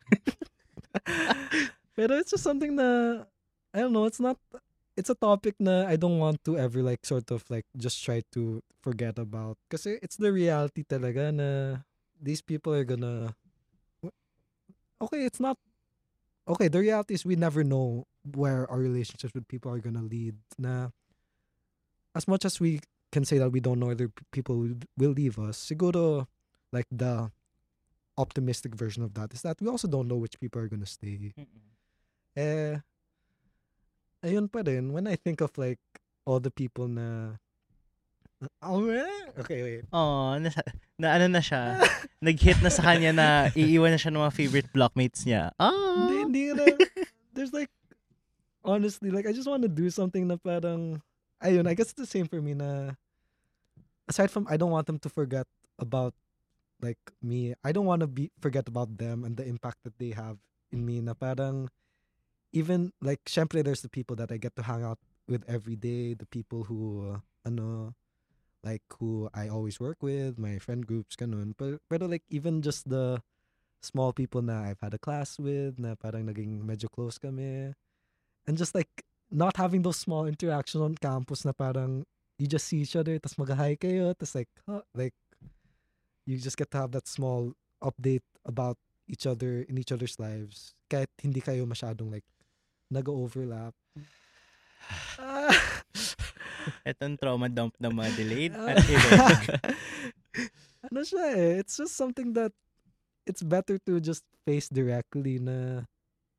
Pero it's just something na, I don't know, it's not, it's a topic na I don't want to ever like sort of like just try to forget about. Kasi it's the reality talaga na these people are gonna, okay, it's not, okay, the reality is we never know where our relationships with people are gonna lead. Na, as much as we can say that we don't know whether people will- leave us, siguro, like the optimistic version of that is that we also don't know which people are gonna stay. Eh, ayun pa rin, when I think of like all the people na Oh? Okay, wait. Oh, na, na ano na siya. Nag-hit na sa kanya na iiwan na siya ng mga favorite blockmates niya. Ah. Hindi, hindi na. There's like, honestly, like, I just want to do something na parang, ayun, I guess it's the same for me na, aside from, I don't want them to forget about, like, me. I don't want to be, forget about them and the impact that they have in me na parang, even, like, syempre, there's the people that I get to hang out with every day, the people who, uh, ano, like, who I always work with, my friend groups, ganun. Pero, pero like, even just the, small people na I've had a class with, na parang naging medyo close kami. And just like, not having those small interactions on campus na parang you just see each other, tas mag-hi kayo, tas like, huh, like, you just get to have that small update about each other in each other's lives. Kahit hindi kayo masyadong like, nag-overlap. Ah. Etong trauma dump na mga delayed at ano siya eh, it's just something that it's better to just face directly na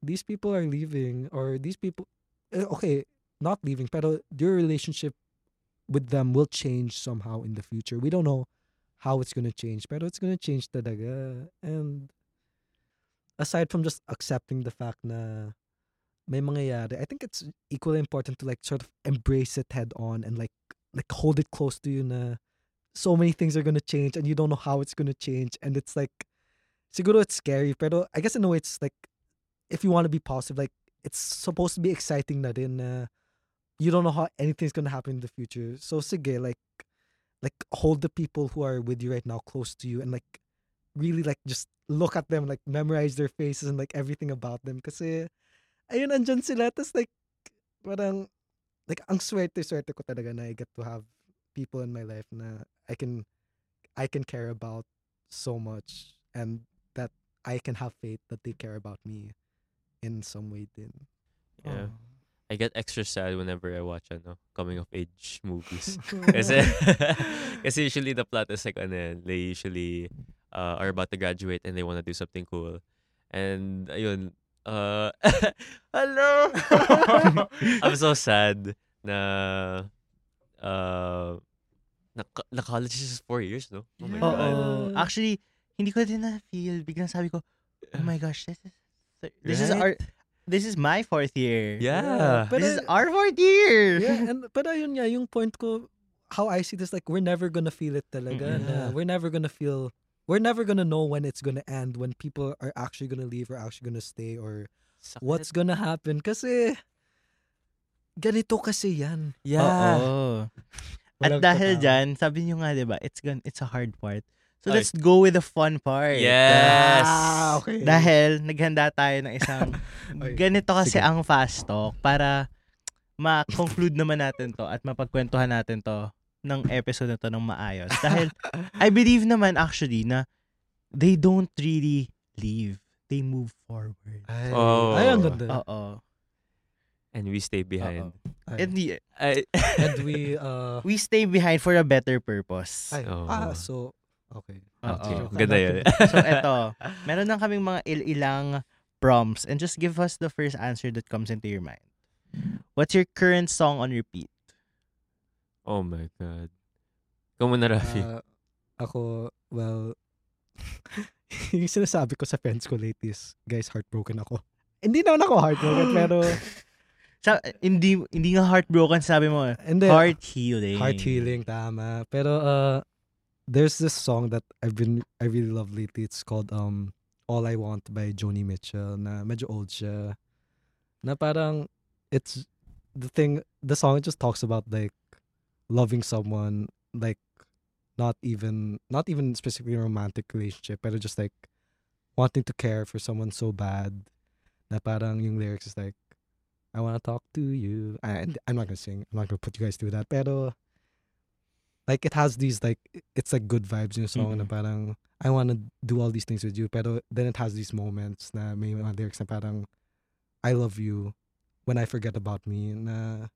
these people are leaving or these people eh, okay not leaving pero your relationship with them will change somehow in the future. We don't know how it's gonna change pero it's gonna change talaga. And aside from just accepting the fact na may mangyayari I think it's equally important to like sort of embrace it head on and like like hold it close to you na so many things are gonna change and you don't know how it's gonna change. And it's like siguro it's scary pero I guess in a way it's like if you want to be positive like it's supposed to be exciting din na you don't know how anything's gonna happen in the future. So sige like like hold the people who are with you right now close to you and like really like just look at them like memorize their faces and like everything about them. Kasi ayun andyan sila. Tas like parang like ang swerte swerte ko talaga na I get to have people in my life na I can I can care about so much and that I can have faith that they care about me in some way din. Yeah. Oh. I get extra sad whenever I watch ano, coming of age movies. kasi, kasi usually the plot is like ano, yan, they usually uh, are about to graduate and they want to do something cool. And ayun, uh, hello. I'm so sad na uh, na, na college is four years, no? Oh my Oo. God. Actually, hindi ko din na-feel. Biglang sabi ko, oh my gosh, this is this is our this is my fourth year. Yeah. But This is I- our fourth year. yeah, and pero yun nga yung point ko how I see this like we're never gonna feel it talaga. Mm-mm. na Yeah. we're never gonna feel we're never gonna know when it's gonna end when people are actually gonna leave or actually gonna stay or Sakit. what's gonna happen kasi ganito kasi yan. Yeah. Oo. At dahil dyan, sabi niyo nga, di ba, it's, gon- it's a hard part. So let's go with the fun part. Yes. Ah, okay. Dahil naghanda tayo ng isang ganito kasi sige. ang fast talk para ma-conclude naman natin to at mapagkwentuhan natin to ng episode na to ng maayos. Dahil I believe naman actually na they don't really leave. They move forward. Ay, Oh. ay, ang ganda. Oo. And we stay behind. Ay. And the- I, And we, uh, we stay behind for a better purpose. ay, Oh. ah, so, okay. okay. Oo. Ganda yun. so eto, meron lang kaming mga il-ilang prompts and just give us the first answer that comes into your mind. What's your current song on repeat? oh my God. Ikaw muna, Rafi. Ah, ako, well, yung sinasabi ko sa friends ko lately is, guys, heartbroken ako. Hindi naman ako heartbroken, pero, Sa, hindi hindi nga heartbroken sabi mo. eh. hindi, Heart healing. heart healing, tama. Pero, uh, there's this song that I've been, I really love lately. It's called, um, All I Want by Joni Mitchell, na medyo old siya. Na parang, it's, the thing, the song just talks about, like, loving someone, like, not even, not even specifically romantic relationship, pero just, like, wanting to care for someone so bad, na parang yung lyrics is like, I want to talk to you. And I'm not gonna sing. I'm not gonna put you guys through that. Pero like it has these like it's like good vibes in the song na Mm-mm. parang I want to do all these things with you. Pero then it has these moments na may mga lyrics na parang I love you when I forget about me na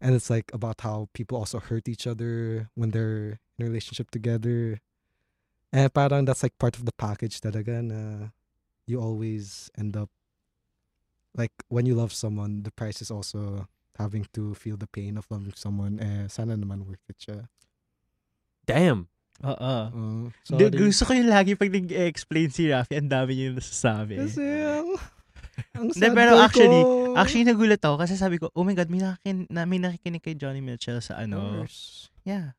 and it's like about how people also hurt each other when they're in a relationship together. And parang that's like part of the package talaga na you always end up like when you love someone, the price is also having to feel the pain of loving someone. Eh, sana naman worth it siya. Damn. Oo. Uh, Di- sorry. gusto ko yung lagi pag nag-explain si Rafi, ang dami niya yung nasasabi. Kasi ang, ang sad pero boy actually- ko. Actually, nagulat ako kasi sabi ko, oh my God, may, nakin, na, may nakikinig kay Johnny Mitchell sa ano. Yeah.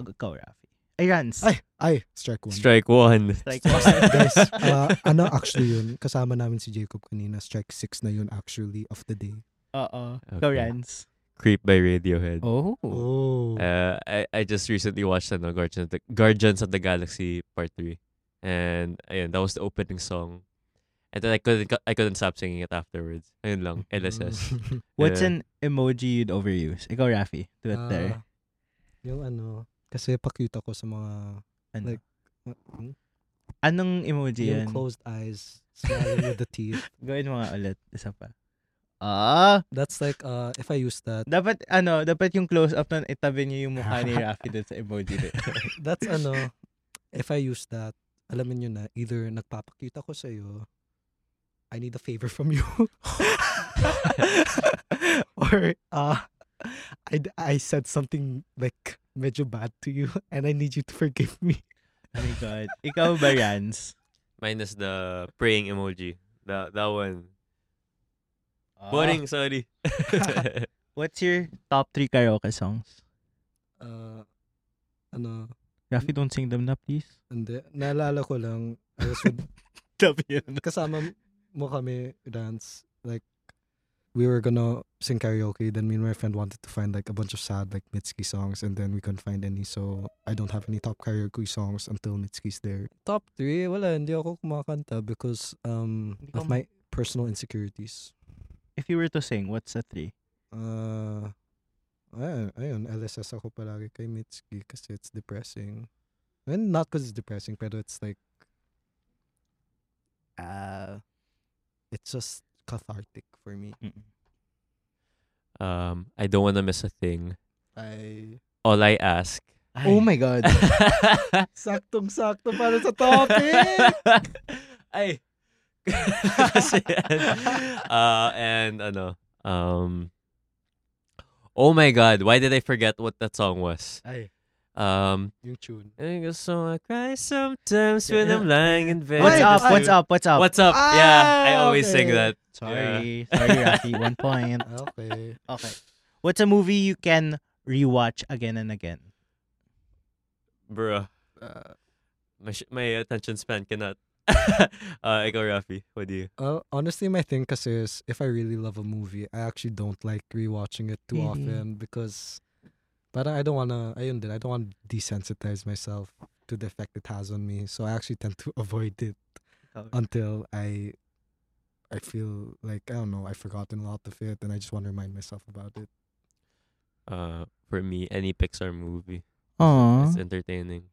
Ikaw, Rafi. Ay, Rans. Ay, ay, strike one. Strike one. Strike Guys, uh, ano actually yun? Kasama namin si Jacob kanina. Strike 6 na yun actually of the day. Oo. Okay. Rans. Creep by Radiohead. Oh. Oh. Uh, I, I just recently watched ano, Guardians, of the, Guardians of the Galaxy Part 3. And ayun, that was the opening song. And then I couldn't I couldn't stop singing it afterwards. Ayun lang, LSS. What's Yeah. an emoji you'd overuse? Ikaw, Rafi. Twitter. Ah, yung ano, kasi pakita ko sa mga, ano? like, uh, hmm? Anong emoji yung yan? closed eyes, smiling with the teeth. Gawin mo nga ulit. Isa pa. Ah! That's like, uh, if I use that, Dapat, ano, dapat yung close-up nun, itabi niyo yung mukha ni Rafi dun sa emoji. din. that's ano, if I use that, alamin nyo na, either nagpapakita ko sa'yo, I need a favor from you. or, uh, I, I said something like medyo bad to you and I need you to forgive me. oh my God. Ikaw ba, Rans? Minus the praying emoji. That that one. Ah. Boring, sorry. What's your top three karaoke songs? Uh, ano, Raffy, don't sing them na, please. hindi. Naalala ko lang, I was with, Sabi yun. kasama mo kami dance, like, we were gonna sing karaoke, then me and my friend wanted to find like a bunch of sad like Mitski songs, and then we couldn't find any, so I don't have any top karaoke songs until Mitski's there. Top three, wala, hindi ako kumakanta because um Hindi ka of my personal insecurities. If you were to sing, what's the three? Uh, ayun, ayun, LSS ako palagi kay Mitski kasi it's depressing. And not because it's depressing, pero it's like, uh, it's just cathartic for me. um, I don't wanna miss a thing. I, All I ask. Oh my God. saktong-sakto para sa topic! Ay. Kasi yan. uh, and ano, um, oh my God, why did I forget what that song was? Ay, Um, yung tune. I guess so I cry sometimes when Yeah. I'm lying in bed. What's up? What's up? What's up? What's up? yeah, I Ah, always sing that. Sorry. Sorry, Raffy. One point. Okay. Okay. What's a movie you can rewatch again and again? Bruh, Uh, my, sh- my attention span cannot. uh, ikaw, Raffy, what do you? uh, honestly, my thing kasi is if I really love a movie, I actually don't like rewatching it too Really? often because but I don't wanna, ayun din, I don't want to desensitize myself to the effect it has on me. So I actually tend to avoid it until I I feel like I don't know I've forgotten a lot of it and I just want to remind myself about it. Uh, for me, any Pixar movie. Aww. It's entertaining.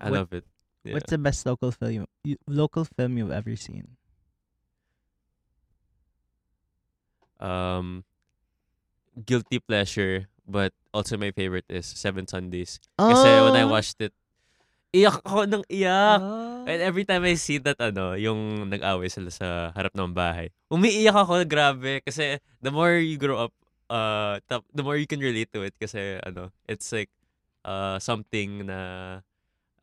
I What- love it. Yeah. What's the best local film you, local film you've ever seen? um guilty pleasure but also my favorite is Seven Sundays. Oh. Kasi when I watched it, iyak ako ng iyak. Ah. And every time I see that ano, yung nag-away sila sa harap ng bahay, umiiyak ako, grabe. Kasi the more you grow up, uh, the more you can relate to it. Kasi ano, it's like uh, something na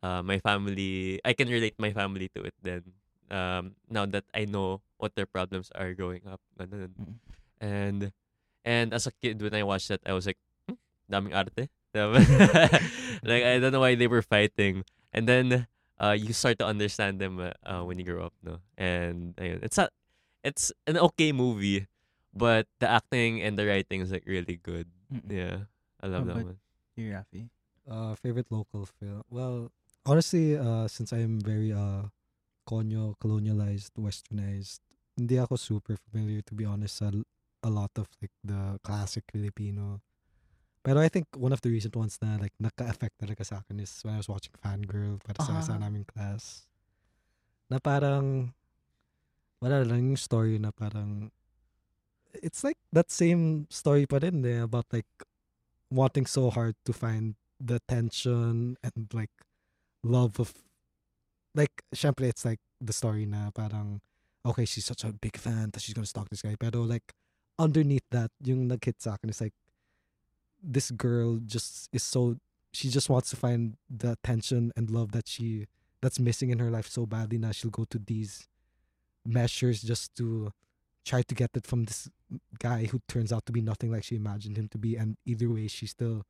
uh, my family, I can relate my family to it then. Um, now that I know what their problems are growing up. Ganun. Mm. And and as a kid, when I watched that, I was like, hmm, daming arte. like, I don't know why they were fighting. And then, uh, you start to understand them uh, uh, when you grow up, no? And ayun, it's not, it's an okay movie, but the acting and the writing is like really good. Yeah, I love How that one. You, Raffy. Uh, favorite local film. Well, honestly, uh, since I am very uh, konyo, colonialized, westernized, hindi ako super familiar to be honest sa a lot of like the classic Filipino. Pero I think one of the recent ones na like naka-affect talaga sa akin is when I was watching Fangirl para sa isa Ah. naming class. Na parang wala lang yung story na parang it's like that same story pa rin eh, about like wanting so hard to find the tension and like love of like syempre it's like the story na parang okay she's such a big fan that she's gonna stalk this guy. Pero like underneath that yung nag-hit sa akin is like this girl just is so she just wants to find the attention and love that she that's missing in her life so badly now she'll go to these measures just to try to get it from this guy who turns out to be nothing like she imagined him to be. And either way she still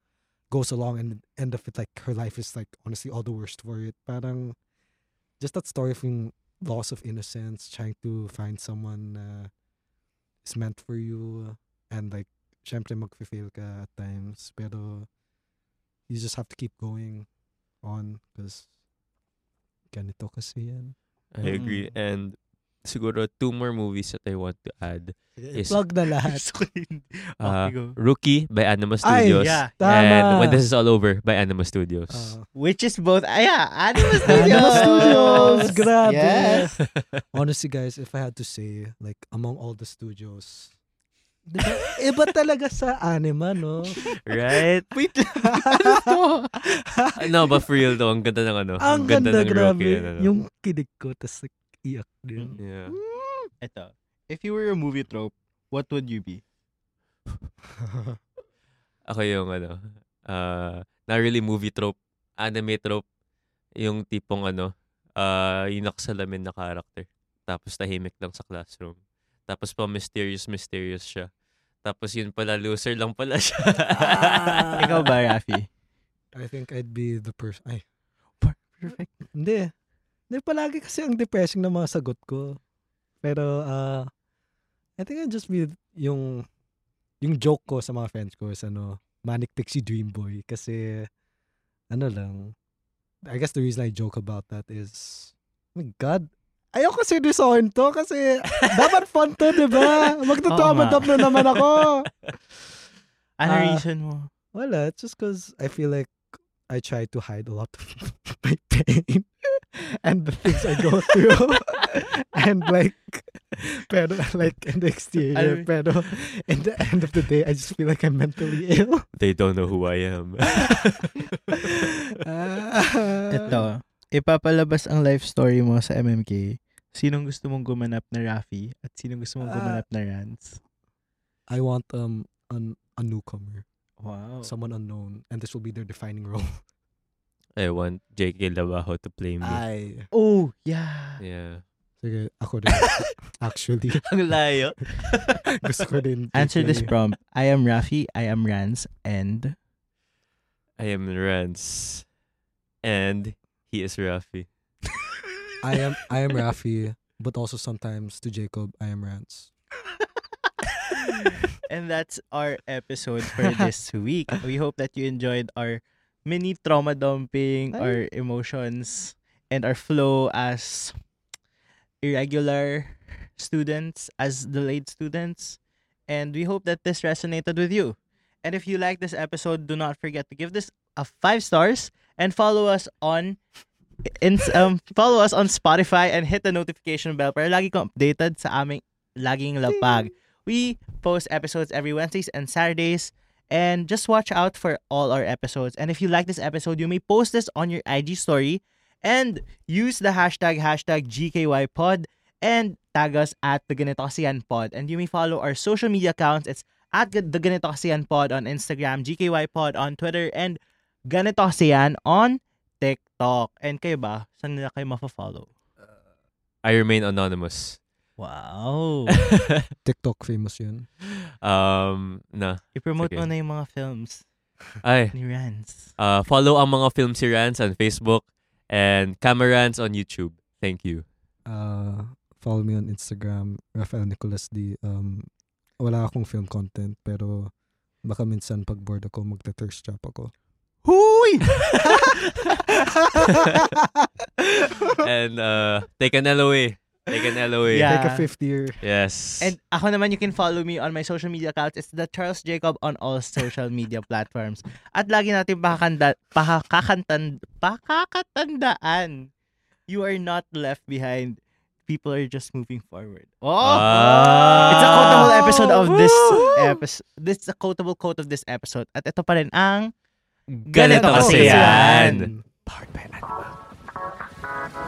goes along and end of it like her life is like honestly all the worst for it parang just that story of loss of innocence trying to find someone uh, is meant for you and like syempre mag-fail ka at times pero you just have to keep going on because ganito kasi yan I agree. Mm. And siguro two more movies that I want to add. Is- plug na lahat. Uh. Rookie by Anima Ay, Studios. yeah. And. When This Is All Over by Anima Studios. Uh, Which is both, ah, yeah, Anima Studios. Anima Studios, grabe. Yes. honestly guys if I had to say like among all the studios diba, iba talaga sa anima no right? Wait lang. Ano to? no, but for real though, ang ganda ng ano. ang ganda, ng grabe Rookie. and ano. yung kilig ko tas like, iyak din Yeah. Ito. If you were a movie trope, what would you be? Ako yung ano, uh, not really movie trope, anime trope, yung tipong ano, uh, yung nakasalamin na character. Tapos tahimik lang sa classroom. Tapos pa mysterious, mysterious siya. Tapos yun pala, loser lang pala siya. Ikaw ba, Rafi? I think I'd be the person ay Perfect. hindi hindi palagi kasi ang depressing ng mga sagot ko. Pero uh, I think I'd just be yung yung joke ko sa mga friends ko is ano Manic Pixie Dream Boy. Kasi ano lang I guess the reason I joke about that is oh my God ayoko seryosohin to kasi dapat fun to diba magtutama-dap na naman ako. Ano Ah. reason mo? Wala, it's just because I feel like I try to hide a lot of my pain and the things I go through. and like, pero like in the exterior, Ano- pero in the end of the day, I just feel like I'm mentally ill. They don't know who I am. Ah. Ito. Ipapalabas ang life story mo sa MMK. Sinong gusto mong gumanap na Raffy at sinong gusto mong Ah. gumanap na Rance? I want um an, a newcomer, Wow. someone unknown, and this will be their defining role. I want J.K. Labajo to play me. Ay, oh, yeah. yeah. sige, ako din. Actually, Ang layo. gusto ko din. Answer this i-play. prompt. I am Raffy, I am Rance, and... I am Rance. And he is Raffy. I am I am Raffy, but also sometimes to Jacob, I am Rance. and that's our episode for this week. We hope that you enjoyed our mini trauma dumping, Ay. our emotions, and our flow as irregular students, as delayed students. And we hope that this resonated with you. And if you like this episode, do not forget to give this a five stars and follow us on in, um, follow us on Spotify and hit the notification bell para lagi kang updated sa aming laging lapag. We post episodes every Wednesdays and Saturdays. And just watch out for all our episodes. And if you like this episode, you may post this on your IG story and use the hashtag hashtag GKYPod and tag us at the Ganito Kasi Yan Pod. And you may follow our social media accounts. It's at the Ganito Kasi Yan Pod on Instagram, GKYPod on Twitter, and Ganito Kasi Yan on TikTok. And kayo ba? Saan nila kayo mafa-follow? I remain anonymous. Wow. TikTok famous yun. um, na. I-promote Sige. mo na yung mga films Ay, ni Rans. uh, follow ang mga film si Rance on Facebook and Camerans on YouTube. Thank you. Uh, follow me on Instagram, Rafael Nicolas D. Um, wala akong film content, pero baka minsan pag bored ako, magta-thirst trap ako. Huy! and uh, take an LOA. Take an LOA. Yeah. Take a fifth year. Yes. And ako naman, you can follow me on my social media accounts. It's the Charles Jacob on all social media platforms. At lagi natin pakakanda, pakakakantan, pakakatandaan. You are not left behind. People are just moving forward. Oh! Ah. It's a quotable episode of this episode. This is a quotable quote of this episode. At ito pa rin ang Ganito kasi yan. Powered by Anima.